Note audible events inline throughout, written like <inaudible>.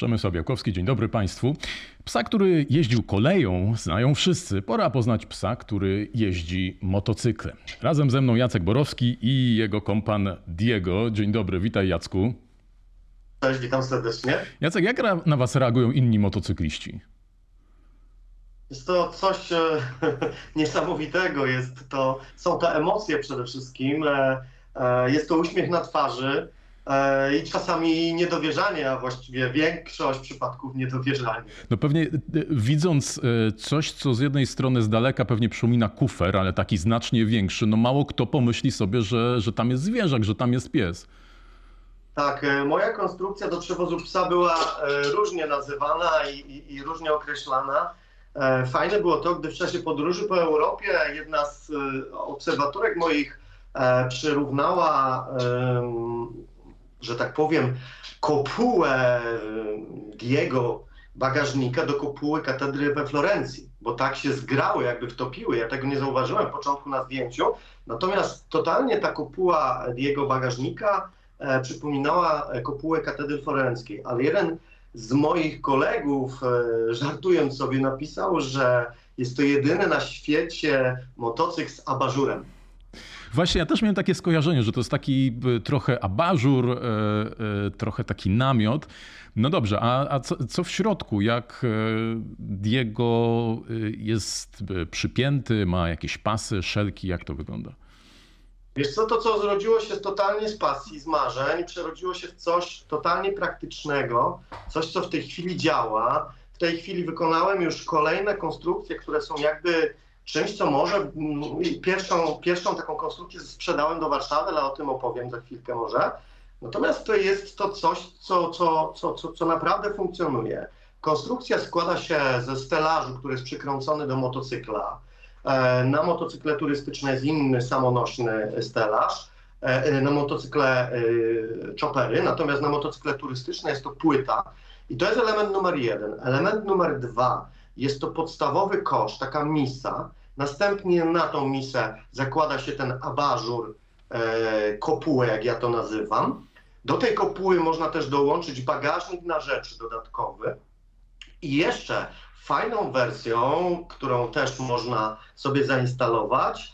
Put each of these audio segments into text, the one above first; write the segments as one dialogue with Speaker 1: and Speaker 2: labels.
Speaker 1: Przemysław Białkowski, dzień dobry Państwu. Psa, który jeździł koleją, znają wszyscy. Pora poznać psa, który jeździ motocyklem. Razem ze mną Jacek Borowski i jego kompan Diego. Dzień dobry, witaj Jacku.
Speaker 2: Cześć, witam serdecznie.
Speaker 1: Jacek, jak na Was reagują inni motocykliści?
Speaker 2: Jest to coś e, <laughs> niesamowitego. Jest to, są to emocje przede wszystkim. E, e, jest to uśmiech na twarzy i czasami niedowierzanie, a właściwie większość przypadków niedowierzanie.
Speaker 1: No pewnie e, widząc e, coś, co z jednej strony z daleka pewnie przypomina kufer, ale taki znacznie większy, no mało kto pomyśli sobie, że, że tam jest zwierzak, że tam jest pies.
Speaker 2: Tak, e, moja konstrukcja do przewozu psa była e, różnie nazywana i, i, i różnie określana. E, Fajne było to, gdy w czasie podróży po Europie jedna z e, obserwatorek moich e, przyrównała, że tak powiem, kopułę em, Diego bagażnika do kopuły katedry we Florencji, bo tak się zgrały, jakby wtopiły. Ja tego nie zauważyłem w początku na zdjęciu. Natomiast totalnie ta kopuła Diego bagażnika e, przypominała kopułę katedry florenckiej, ale jeden z moich kolegów, e, żartując sobie, napisał, że jest to jedyny na świecie motocykl z abażurem.
Speaker 1: Właśnie, ja też miałem takie skojarzenie, że to jest taki y, trochę abażur, y, y, trochę taki namiot. No dobrze, a, a co, co w środku? Jak Diego jest przypięty, ma jakieś pasy, szelki, jak to wygląda?
Speaker 2: Wiesz co, to co zrodziło się totalnie z pasji, z marzeń, przerodziło się w coś totalnie praktycznego, coś co w tej chwili działa. W tej chwili wykonałem już kolejne konstrukcje, które są jakby czymś, co może... mm, Pierwszą, pierwszą taką konstrukcję sprzedałem do Warszawy, ale o tym opowiem za chwilkę może. Natomiast to jest to coś, co, co, co, co, co naprawdę funkcjonuje. Konstrukcja składa się ze stelażu, który jest przykręcony do motocykla. E, Na motocykle turystyczne jest inny samonośny stelaż, e, na motocykle e, choppery, natomiast na motocykle turystyczne jest to płyta. I to jest element numer jeden. Element numer dwa jest to podstawowy kosz, taka misa. Następnie na tą misę zakłada się ten abażur, e, kopułę, jak ja to nazywam. Do tej kopuły można też dołączyć bagażnik na rzeczy dodatkowy. I jeszcze fajną wersją, którą też można sobie zainstalować,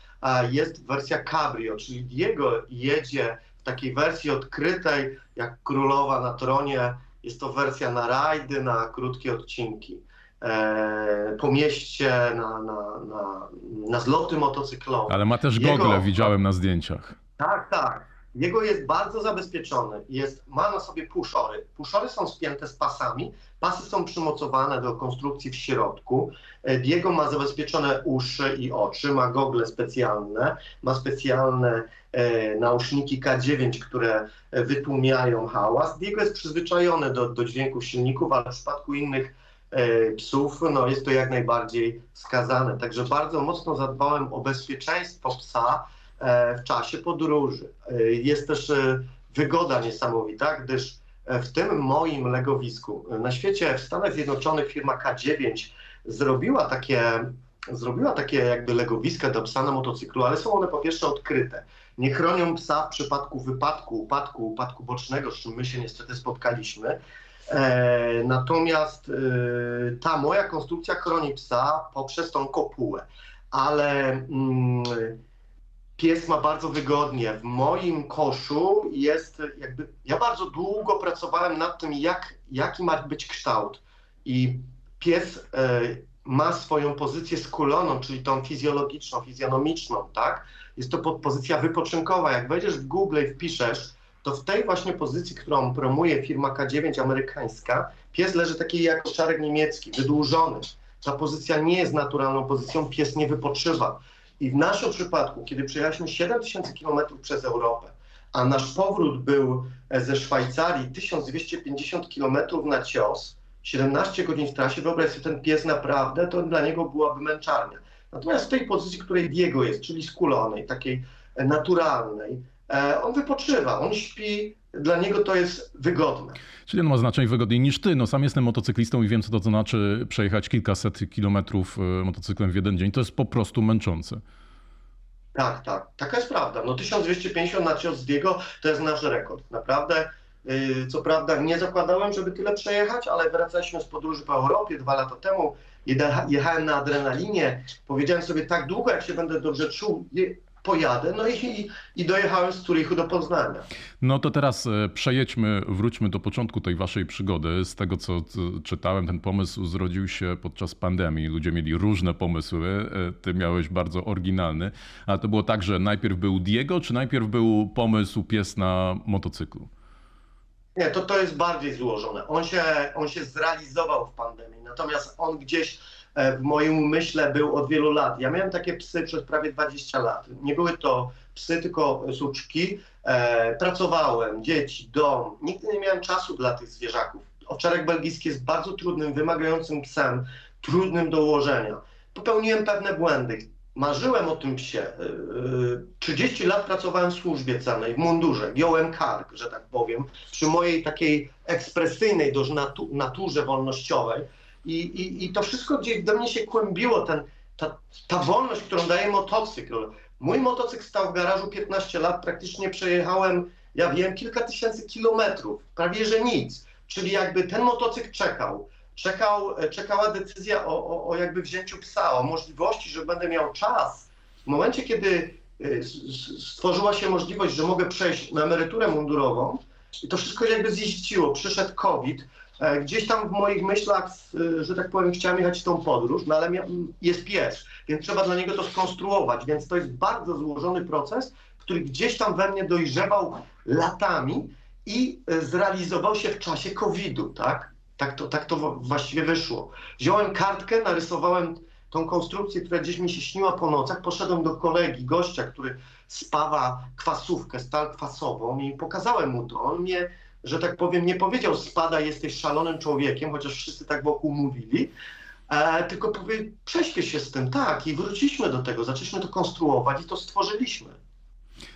Speaker 2: jest wersja Cabrio, czyli Diego jedzie w takiej wersji odkrytej, jak królowa na tronie. Jest to wersja na rajdy, na krótkie odcinki. E, po mieście, na, na, na, na zloty motocyklowe.
Speaker 1: Ale ma też
Speaker 2: Jego-
Speaker 1: gogle, widziałem na zdjęciach.
Speaker 2: Tak, tak. Jego jest bardzo zabezpieczony. Jest, ma na sobie puszory. Puszory są spięte z pasami. Pasy są przymocowane do konstrukcji w środku. E, Diego ma zabezpieczone uszy i oczy, ma gogle specjalne, ma specjalne e, nauszniki K9, które wytłumiają hałas. Diego jest przyzwyczajony do, do dźwięków silników, ale w przypadku innych psów no, jest to jak najbardziej wskazane. Także bardzo mocno zadbałem o bezpieczeństwo psa e, w czasie podróży. E, Jest też e, wygoda niesamowita, gdyż e, w tym moim legowisku e, na świecie, w Stanach Zjednoczonych firma K9 zrobiła takie, zrobiła takie jakby legowiska do psa na motocyklu, ale są one po pierwsze odkryte. Nie chronią psa w przypadku wypadku, upadku, upadku bocznego, z czym my się niestety spotkaliśmy. E, natomiast e, ta moja konstrukcja chroni psa poprzez tą kopułę. Ale mm, pies ma bardzo wygodnie. W moim koszu jest jakby. Ja bardzo długo pracowałem nad tym, jak, jaki ma być kształt. I pies e, ma swoją pozycję skuloną, czyli tą fizjologiczną, fizjonomiczną, tak? Jest to pozycja wypoczynkowa. Jak wejdziesz w Google i wpiszesz, to w tej właśnie pozycji, którą promuje firma K9 amerykańska, pies leży taki jak czarek niemiecki, wydłużony. Ta pozycja nie jest naturalną pozycją, pies nie wypoczywa. I w naszym przypadku, kiedy przejechaliśmy 7000 km przez Europę, a nasz powrót był e, ze Szwajcarii 1250 km na cios, 17 godzin w trasie, wyobraź sobie, ten pies naprawdę, to dla niego byłaby męczarnia. Natomiast w tej pozycji, której Diego jest, czyli skulonej, takiej e, naturalnej, on wypoczywa, on śpi, dla niego to jest wygodne.
Speaker 1: Czyli on ma znacznie wygodniej niż ty. No sam jestem motocyklistą i wiem, co to znaczy przejechać kilkaset kilometrów y, motocyklem w jeden dzień. To jest po prostu męczące.
Speaker 2: Tak, tak, taka jest prawda. No 1250 na cios Diego to jest nasz rekord. Naprawdę Co prawda nie zakładałem, żeby tyle przejechać, ale wracaliśmy z podróży po Europie dwa lata temu. Jechałem na adrenalinie. Powiedziałem sobie tak długo, jak się będę dobrze czuł, pojadę. No i, i dojechałem z Zurichu do Poznania.
Speaker 1: No to teraz e, przejedźmy, wróćmy do początku tej waszej przygody. Z tego, co czytałem, ten pomysł zrodził się podczas pandemii. Ludzie mieli różne pomysły. E, ty miałeś bardzo oryginalny. Ale to było tak, że najpierw był Diego, czy najpierw był pomysł pies na motocyklu?
Speaker 2: Nie, to, to jest bardziej złożone. On się, on się zrealizował w pandemii, natomiast on gdzieś w moim umyśle był od wielu lat. Ja miałem takie psy przez prawie 20 lat. Nie były to psy, tylko suczki. E, pracowałem, dzieci, dom. Nigdy nie miałem czasu dla tych zwierzaków. Owczarek belgijski jest bardzo trudnym, wymagającym psem, trudnym do ułożenia. Popełniłem pewne błędy. Marzyłem o tym psie. 30 e, lat pracowałem w służbie celnej, w mundurze, giąłem kark, że tak powiem, przy mojej takiej ekspresyjnej dość naturze wolnościowej i, i, I to wszystko gdzieś do mnie się kłębiło, ten, ta, ta wolność, którą daje motocykl. Mój motocykl stał w garażu 15 lat, praktycznie przejechałem, ja wiem, kilka tysięcy kilometrów, prawie że nic. Czyli jakby ten motocykl czekał. Czekał, czekała decyzja o, o, o jakby wzięciu psa, o możliwości, że będę miał czas. W momencie, kiedy y, stworzyła się możliwość, że mogę przejść na emeryturę mundurową, i to wszystko jakby ziściło. Przyszedł COVID, gdzieś tam w moich myślach, e, że tak powiem, chciałem jechać w tą podróż, no ale jest pies, więc trzeba dla niego to skonstruować, więc to jest bardzo złożony proces, który gdzieś tam we mnie dojrzewał latami i e, zrealizował się w czasie COVID-u, tak? Tak to, tak to właściwie wyszło. Wziąłem kartkę, narysowałem tą konstrukcję, która gdzieś mi się śniła po nocach, poszedłem do kolegi, gościa, który spawa kwasówkę, stal kwasową i pokazałem mu to. On mnie że tak powiem, nie powiedział spada, jesteś szalonym człowiekiem, chociaż wszyscy tak wokół mówili, e, tylko powie, prześpiesz się z tym, tak, i wróciliśmy do tego, zaczęliśmy to konstruować i to stworzyliśmy.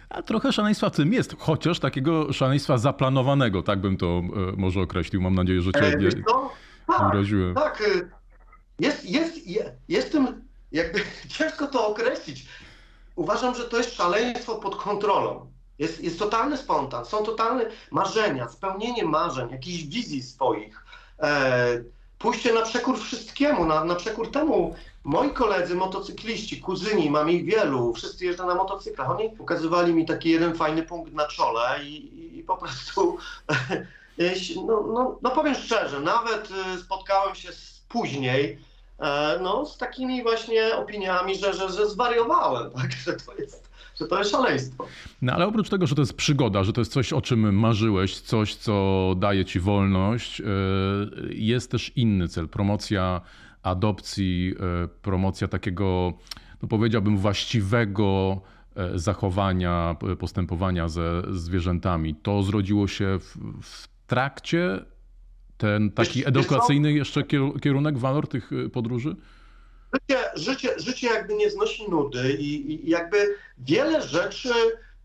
Speaker 1: A trochę szaleństwa w tym jest, chociaż takiego szaleństwa zaplanowanego, tak bym to e, może określił. Mam nadzieję, że cię e, nie tak, uraziłem.
Speaker 2: Tak, e, jest, jest, jest, jest tym, jakby <laughs> ciężko to określić. Uważam, że to jest szaleństwo pod kontrolą. Jest, jest totalny spontan, są totalne marzenia, spełnienie marzeń, jakichś wizji swoich. E, pójście na przekór wszystkiemu, na, na przekór temu. Moi koledzy, motocykliści, kuzyni, mam ich wielu, wszyscy jeżdżą na motocyklach. Oni pokazywali mi taki jeden fajny punkt na czole i, i, i po prostu, <laughs> no, no, no powiem szczerze, nawet e, spotkałem się z, później no, z takimi właśnie opiniami, że, że, że zwariowałem, <laughs> tak, że to jest że to jest szaleństwo.
Speaker 1: No ale oprócz tego, że to jest przygoda, że to jest coś, o czym marzyłeś, coś, co daje ci wolność, e, jest też inny cel. Promocja adopcji, e, promocja takiego, no powiedziałbym, właściwego e, zachowania, postępowania ze zwierzętami. To zrodziło się w, w trakcie ten taki edukacyjny jeszcze kierunek, walor tych podróży?
Speaker 2: Życie, życie, życie jakby nie znosi nudy i, i jakby wiele rzeczy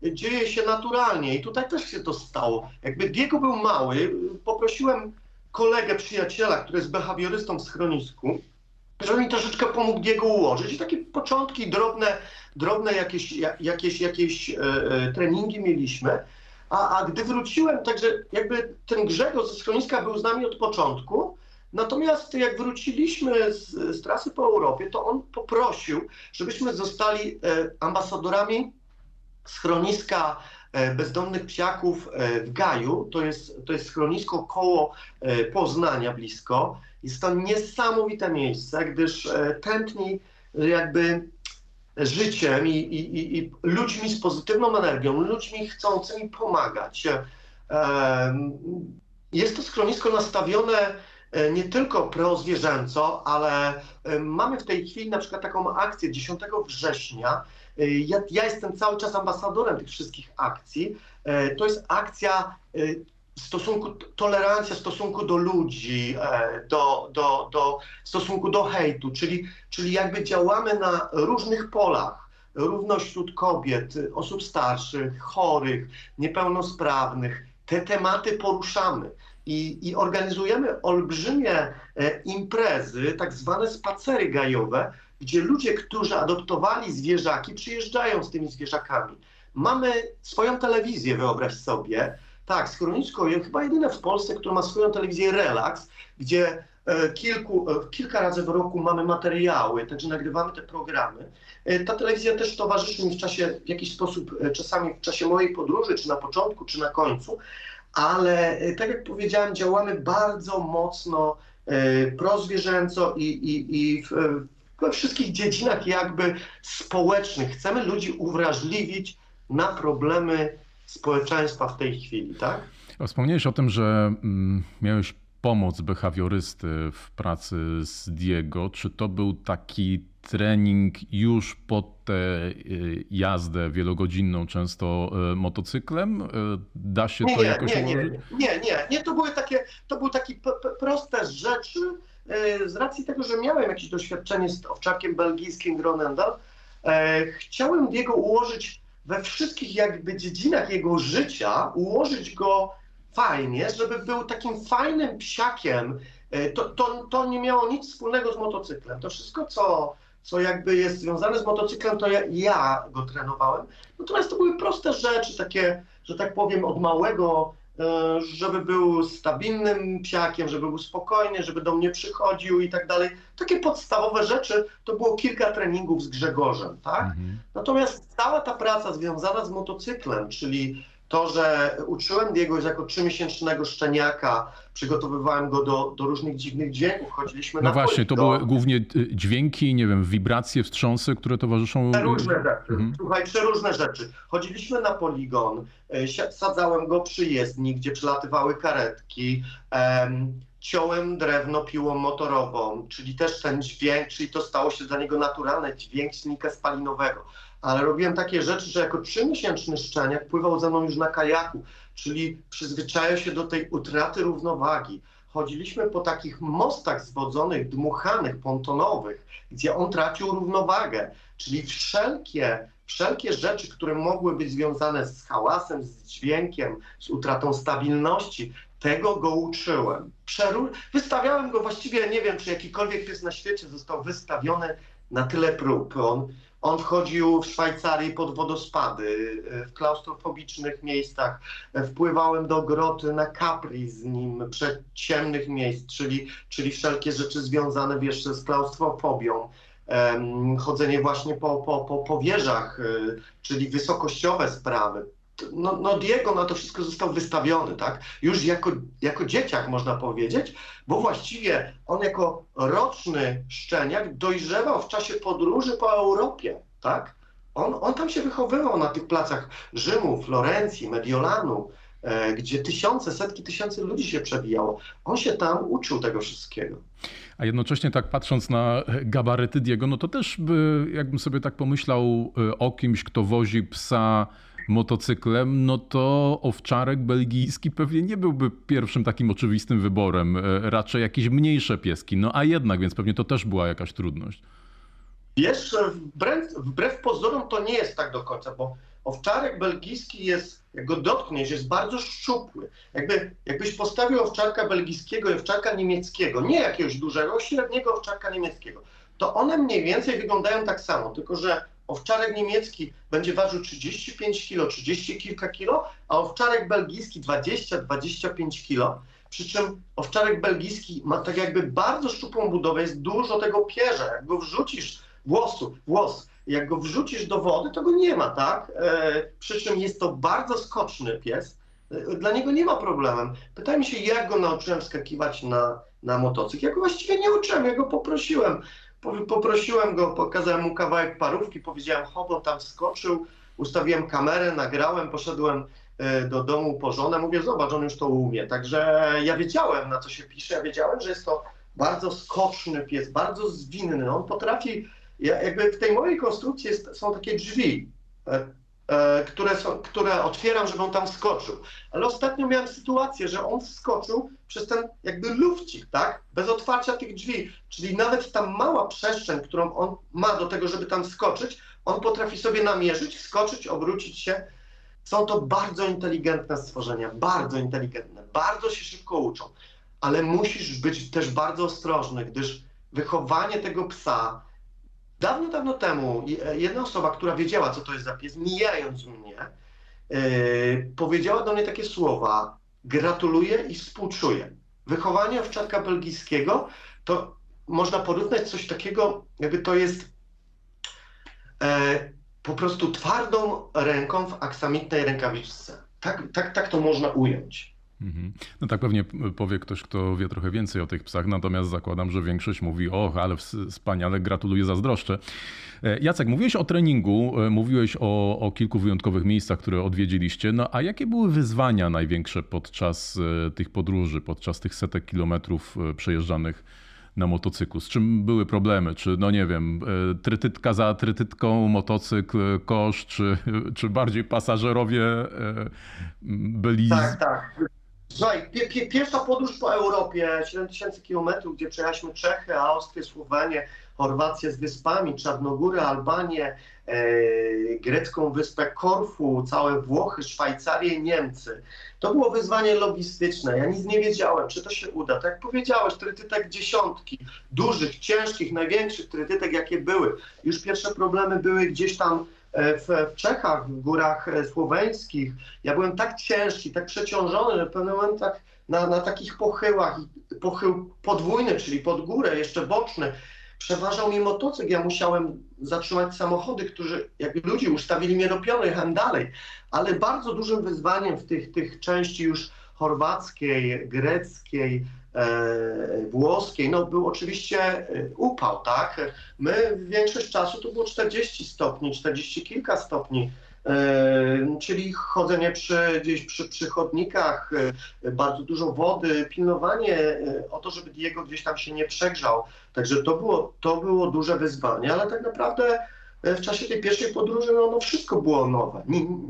Speaker 2: dzieje się naturalnie i tutaj też się to stało. Jakby Diego był mały, poprosiłem kolegę, przyjaciela, który jest behawiorystą w schronisku, żeby mi troszeczkę pomógł Diego ułożyć. I takie początki, drobne, drobne jakieś, jakieś, jakieś e, e, treningi mieliśmy. A, a gdy wróciłem, także jakby ten Grzegorz ze schroniska był z nami od początku, Natomiast jak wróciliśmy z, z trasy po Europie, to on poprosił, żebyśmy zostali e, ambasadorami schroniska e, bezdomnych psiaków e, w Gaju. To jest, to jest schronisko koło Poznania blisko. Jest to niesamowite miejsce, gdyż tętni jakby życiem i, i, i ludźmi z pozytywną energią, ludźmi chcącymi pomagać. Jest to schronisko nastawione E, nie tylko prozwierzęco, ale e, mamy w tej chwili na przykład taką akcję 10 września. E, ja, ja jestem cały czas ambasadorem tych wszystkich akcji. To jest akcja stosunku, tolerancja stosunku do ludzi, do, do, do stosunku do hejtu, czyli, czyli jakby działamy na różnych polach. Równość wśród kobiet, osób starszych, chorych, niepełnosprawnych. Te tematy poruszamy i, i organizujemy olbrzymie e, imprezy, tak zwane spacery gajowe, gdzie ludzie, którzy adoptowali zwierzaki, przyjeżdżają z tymi zwierzakami. Mamy swoją telewizję, wyobraź sobie, Tak, schronisko, chyba jedyne w Polsce, które ma swoją telewizję Relax, gdzie e, kilku, e, kilka razy w roku mamy materiały, także nagrywamy te programy. E, ta telewizja też towarzyszy mi w czasie, w jakiś sposób, czasami w czasie mojej podróży, czy na początku, czy na końcu, ale tak jak powiedziałem, działamy bardzo mocno prozwierzęco i, i, i w, we wszystkich dziedzinach jakby społecznych. Chcemy ludzi uwrażliwić na problemy społeczeństwa w tej chwili, tak?
Speaker 1: Wspomniałeś o tym, że mm, miałeś pomoc behawiorysty w pracy z Diego. Czy to był taki trening już pod tę y, jazdę wielogodzinną, często y, motocyklem? Y, da się
Speaker 2: nie,
Speaker 1: to jakoś
Speaker 2: nie,
Speaker 1: ułożyć?
Speaker 2: Nie, nie, nie, nie. To były takie, to były takie proste rzeczy. Z racji tego, że miałem jakieś doświadczenie z owczakiem belgijskim Gronendal, chciałem Diego ułożyć we wszystkich jakby dziedzinach jego życia, ułożyć go fajnie, żeby był takim fajnym psiakiem. E, to, to, to nie miało nic wspólnego z motocyklem. To wszystko, co, co jakby jest związane z motocyklem, to ja, ja go trenowałem. Natomiast to były proste rzeczy, takie, że tak powiem, od małego żeby był stabilnym psiakiem, żeby był spokojny, żeby do mnie przychodził i tak dalej. Takie podstawowe rzeczy to było kilka treningów z Grzegorzem, tak? Mhm. Natomiast cała ta praca związana z motocyklem, czyli to, że uczyłem Diego jako trzymiesięcznego szczeniaka, przygotowywałem go do, do różnych dziwnych dźwięków, chodziliśmy
Speaker 1: no
Speaker 2: na
Speaker 1: właśnie, to były głównie y, dźwięki, nie wiem, wibracje, wstrząsy, które towarzyszą...
Speaker 2: Różne rzeczy, mhm. słuchaj, przeróżne rzeczy. Chodziliśmy na poligon, y, sadzałem go przy jezdni, gdzie przelatywały karetki, ciąłem drewno piłą motorową, czyli też ten dźwięk, czyli to stało się dla niego naturalne, dźwięk silnika spalinowego ale robiłem takie rzeczy, że jako trzymiesięczny szczeniak pływał ze mną już na kajaku, czyli przyzwyczaił się do tej utraty równowagi. Chodziliśmy po takich mostach zwodzonych, dmuchanych, pontonowych, gdzie on tracił równowagę, czyli wszelkie, wszelkie rzeczy, które mogły być związane z hałasem, z dźwiękiem, z utratą stabilności, tego go uczyłem. Przeru wystawiałem go właściwie, nie wiem, czy jakikolwiek pies na świecie został wystawiony na tyle prób. On on wchodził w Szwajcarii pod wodospady, w klaustrofobicznych miejscach. Wpływałem do groty na Capri z nim, ciemnych miejsc, czyli, czyli wszelkie rzeczy związane wiesz, z klaustrofobią. Chodzenie właśnie po, po, po, po wieżach, y, czyli wysokościowe sprawy. No, no, Diego na to wszystko został wystawiony, tak? Już jako, jako dzieciak można powiedzieć, bo właściwie on jako roczny szczeniak dojrzewał w czasie podróży po Europie, tak? On, on tam się wychowywał na tych placach Rzymu, Florencji, Mediolanu, e, gdzie tysiące, setki tysięcy ludzi się przebijało. On się tam uczył tego wszystkiego.
Speaker 1: A jednocześnie tak patrząc na gabaryty Diego, no to też by, jakbym sobie tak pomyślał e, o kimś, kto wozi psa motocyklem, no to owczarek belgijski pewnie nie byłby pierwszym takim oczywistym wyborem. E, raczej jakieś mniejsze pieski. No a jednak, więc pewnie to też była jakaś trudność.
Speaker 2: Wiesz, wbrew, wbrew pozorom to nie jest tak do końca, bo owczarek belgijski jest, jak go dotkniesz, jest bardzo szczupły. Jakby, jakbyś postawił owczarka belgijskiego i owczarka niemieckiego, nie jakiegoś dużego, średniego owczarka niemieckiego, to one mniej więcej wyglądają tak samo, tylko że owczarek niemiecki będzie ważył 35 kg, 30 kilka kilo, a owczarek belgijski 20-25 kg. Przy czym owczarek belgijski ma tak jakby bardzo szczupłą budowę, jest dużo tego pierza. Jak go wrzucisz włosu, włos, jak go wrzucisz do wody, to go nie ma, tak? E, przy czym jest to bardzo skoczny pies. E, dla niego nie ma problemu. Pytaj mi się, jak go nauczyłem skakiwać na, na motocykl. Ja go właściwie nie uczyłem, ja go poprosiłem Poprosiłem go, pokazałem mu kawałek parówki, powiedziałem hop, on tam skoczył, ustawiłem kamerę, nagrałem, poszedłem e, do domu po żonę, mówię zobacz, on już to umie. Także ja wiedziałem na co się pisze, ja wiedziałem, że jest to bardzo skoczny pies, bardzo zwinny, on potrafi, jakby w tej mojej konstrukcji jest, są takie drzwi, e, które, są, które otwieram, żeby on tam skoczył. Ale ostatnio miałem sytuację, że on wskoczył przez ten jakby lufcik, tak? Bez otwarcia tych drzwi. Czyli nawet ta mała przestrzeń, którą on ma do tego, żeby tam skoczyć, on potrafi sobie namierzyć, skoczyć, obrócić się. Są to bardzo inteligentne stworzenia, bardzo inteligentne, bardzo się szybko uczą, ale musisz być też bardzo ostrożny, gdyż wychowanie tego psa Dawno, dawno temu jedna osoba, która wiedziała, co to jest za pies, mijając mnie, powiedziała do mnie takie słowa: gratuluję i współczuję. Wychowanie owczarka belgijskiego to można porównać coś takiego, jakby to jest e, po prostu twardą ręką w aksamitnej rękawiczce. Tak, tak, tak to można ująć.
Speaker 1: Mhm. No tak pewnie powie ktoś, kto wie trochę więcej o tych psach, natomiast zakładam, że większość mówi, och, ale wspaniale, gratuluję, zazdroszczę. E, Jacek, mówiłeś o treningu, e, mówiłeś o, o kilku wyjątkowych miejscach, które odwiedziliście, no a jakie były wyzwania największe podczas e, tych podróży, podczas tych setek kilometrów przejeżdżanych na motocyklu? Z czym były problemy? Czy, no nie wiem, trytytka za trytytką, motocykl, kosz, czy, czy bardziej pasażerowie byli...
Speaker 2: Tak, tak. Słuchaj, pie, pie, pierwsza podróż po Europie, 7000 km, gdzie przejechaliśmy Czechy, Austrię, Słowenię, Chorwację z wyspami, Czarnogórę, Albanię, e, grecką wyspę Korfu, całe Włochy, Szwajcarię Niemcy. To było wyzwanie logistyczne. Ja nic nie wiedziałem, czy to się uda. Tak jak powiedziałeś, trytytek dziesiątki, dużych, ciężkich, największych trytytek, jakie były. Już pierwsze problemy były gdzieś tam w, w Czechach, w górach e, słoweńskich. Ja byłem tak ciężki, tak przeciążony, że w pewnym momentach na, na takich pochyłach, pochył podwójny, czyli pod górę, jeszcze boczny, przeważał mi motocykl. Ja musiałem zatrzymać samochody, którzy, jak ludzi ustawili mnie do pionu, jechałem dalej. Ale bardzo dużym wyzwaniem w tych, tych części już chorwackiej, greckiej, E, włoskiej, no był oczywiście e, upał, tak? My większość czasu to było 40 stopni, 40 kilka stopni, e, czyli chodzenie przy, gdzieś przy, przy chodnikach, bardzo dużo wody, pilnowanie o to, żeby Diego gdzieś tam się nie przegrzał. Także to było, to było duże wyzwanie, ale tak naprawdę w czasie tej pierwszej podróży no, no wszystko było nowe.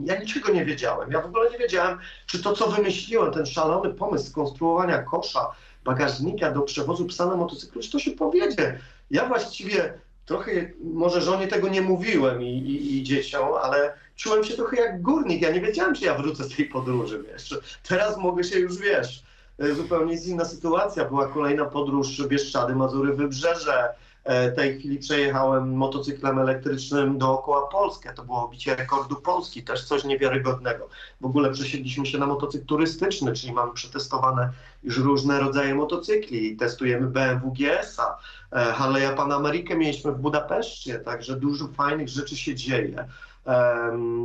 Speaker 2: ja niczego nie wiedziałem. Ja w ogóle nie wiedziałem, czy to, co wymyśliłem, ten szalony pomysł skonstruowania kosza, bagażnika do przewozu psa na motocyklu, czy to się powiedzie. Ja właściwie trochę, może żonie tego nie mówiłem i, i, i, dzieciom, ale czułem się trochę jak górnik. Ja nie wiedziałem, czy ja wrócę z tej podróży, wiesz. Teraz mogę się już, wiesz, zupełnie jest inna sytuacja. Była kolejna podróż Bieszczady, Mazury, Wybrzeże, E, tej chwili przejechałem motocyklem elektrycznym dookoła Polski. To było bicie rekordu Polski, też coś niewiarygodnego. W ogóle przesiedliśmy się na motocykl turystyczny, czyli mamy przetestowane już różne rodzaje motocykli. Testujemy BMW GS-a, e, Harley'a Pan Amerikę mieliśmy w Budapeszcie, także dużo fajnych rzeczy się dzieje.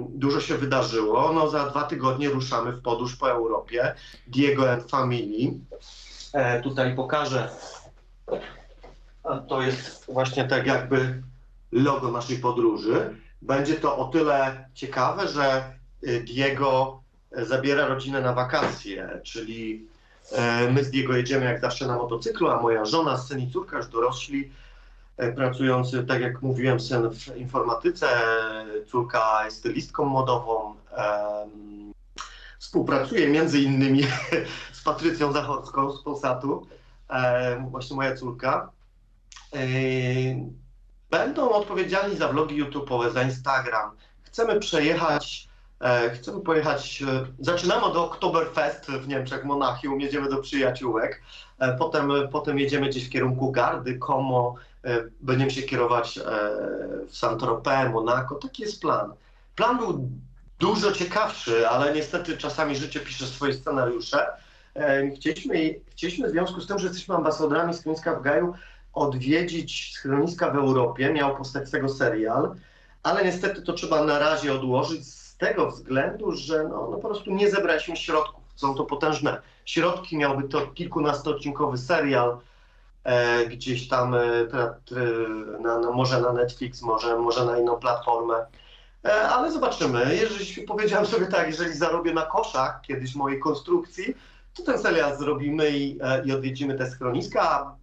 Speaker 2: Dużo się wydarzyło. No, za dwa tygodnie ruszamy w podróż po Europie. Diego and Family. E, tutaj pokażę to jest właśnie tak jakby logo naszej podróży. Będzie to o tyle ciekawe, że y, Diego y, zabiera rodzinę na wakacje, czyli y, my z Diego jedziemy jak zawsze na motocyklu, a moja żona, syn i córka już dorośli, pracujący, tak jak mówiłem, syn w informatyce, córka jest stylistką modową, współpracuje między innymi <laughs> z Patrycją Zachorską z Polsatu, właśnie moja córka. Yy, będą odpowiedzialni za vlogi YouTube'owe, za Instagram. Chcemy przejechać, e, chcemy pojechać, e, zaczynamy od Oktoberfest w Niemczech, Monachium, jedziemy do przyjaciółek, e, potem, potem jedziemy gdzieś w kierunku Gardy, Como, będziemy się kierować w Saint-Tropez, Monaco, taki jest plan. Plan był dużo ciekawszy, ale niestety czasami życie pisze swoje scenariusze. Chcieliśmy, chcieliśmy w związku z tym, że jesteśmy ambasadorami Schroniska w Gaju, odwiedzić schroniska w Europie, miał powstać z tego serial, ale niestety to trzeba na razie odłożyć z tego względu, że no, no po prostu nie zebraliśmy środków. Są to potężne środki, miałby to kilkunastoodcinkowy serial, e, gdzieś tam e, na, na, może na Netflix, może, może na inną platformę. E, ale zobaczymy. Jeżeli powiedziałem sobie tak, jeżeli zarobię na koszach kiedyś mojej konstrukcji, to ten serial zrobimy i, e, i odwiedzimy te schroniska.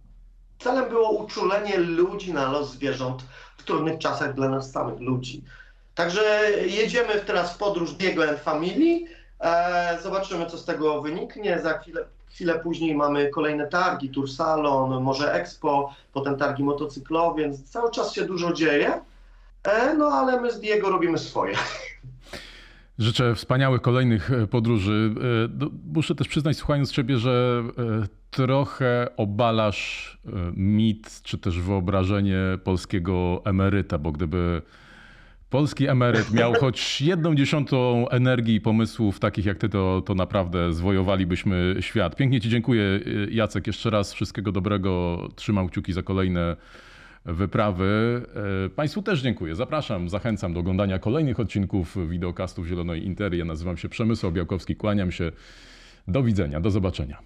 Speaker 2: Celem było uczulenie ludzi na los zwierząt w trudnych czasach dla nas samych ludzi. Także jedziemy teraz w podróż Diego and Family. E, zobaczymy, co z tego wyniknie. Za chwilę, chwilę później mamy kolejne targi, Tour Salon, może Expo, potem targi motocyklowe, więc cały czas się dużo dzieje. E, no ale my z Diego robimy swoje. <laughs>
Speaker 1: Życzę wspaniałych kolejnych e, podróży. E, muszę też przyznać, słuchając Ciebie, że e, trochę obalasz mit, czy też wyobrażenie polskiego emeryta, bo gdyby polski emeryt miał <laughs> choć jedną dziesiątą energii i pomysłów takich jak ty, to, to naprawdę zwojowalibyśmy świat. Pięknie ci dziękuję Jacek jeszcze raz. Wszystkiego dobrego. Trzymam kciuki za kolejne wyprawy. E, państwu też dziękuję. Zapraszam, zachęcam do oglądania kolejnych odcinków wideokastów Zielonej Intery. Ja nazywam się Przemysław Białkowski, kłaniam się. Do widzenia, do zobaczenia.